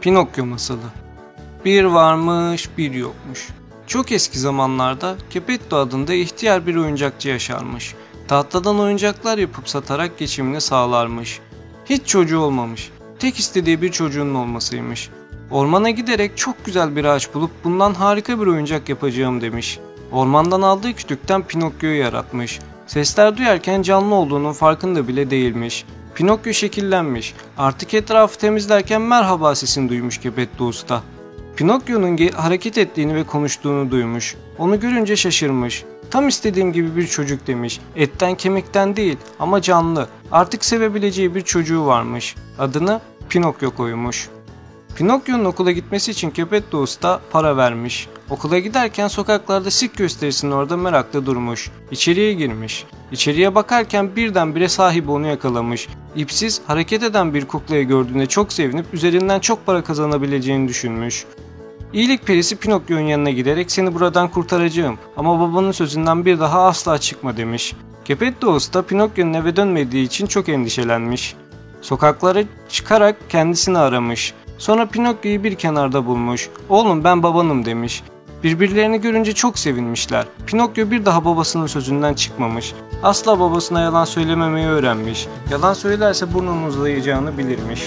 Pinokyo masalı. Bir varmış, bir yokmuş. Çok eski zamanlarda Geppetto adında ihtiyar bir oyuncakçı yaşarmış. Tahtadan oyuncaklar yapıp satarak geçimini sağlarmış. Hiç çocuğu olmamış. Tek istediği bir çocuğunun olmasıymış. Ormana giderek çok güzel bir ağaç bulup bundan harika bir oyuncak yapacağım demiş. Ormandan aldığı kütükten Pinokyo'yu yaratmış. Sesler duyarken canlı olduğunun farkında bile değilmiş. Pinokyo şekillenmiş. Artık etrafı temizlerken merhaba sesini duymuş Geppetto Usta. Pinokyo'nun hareket ettiğini ve konuştuğunu duymuş. Onu görünce şaşırmış. Tam istediğim gibi bir çocuk demiş. Etten kemikten değil ama canlı. Artık sevebileceği bir çocuğu varmış. Adını Pinokyo koymuş. Pinokyo'nun okula gitmesi için Geppetto Usta para vermiş. Okula giderken sokaklarda sirk gösterisinin orada merakla durmuş. İçeriye girmiş. İçeriye bakarken birdenbire sahibi onu yakalamış. İpsiz, hareket eden bir kuklayı gördüğünde çok sevinip üzerinden çok para kazanabileceğini düşünmüş. İyilik perisi Pinokyo'nun yanına giderek seni buradan kurtaracağım ama babanın sözünden bir daha asla çıkma demiş. Geppetto Usta Pinokyo'nun eve dönmediği için çok endişelenmiş. Sokaklara çıkarak kendisini aramış. Sonra Pinokyo'yu bir kenarda bulmuş. Oğlum ben babanım demiş. Birbirlerini görünce çok sevinmişler. Pinokyo bir daha babasının sözünden çıkmamış. Asla babasına yalan söylememeyi öğrenmiş. Yalan söylerse burnunun uzayacağını bilirmiş.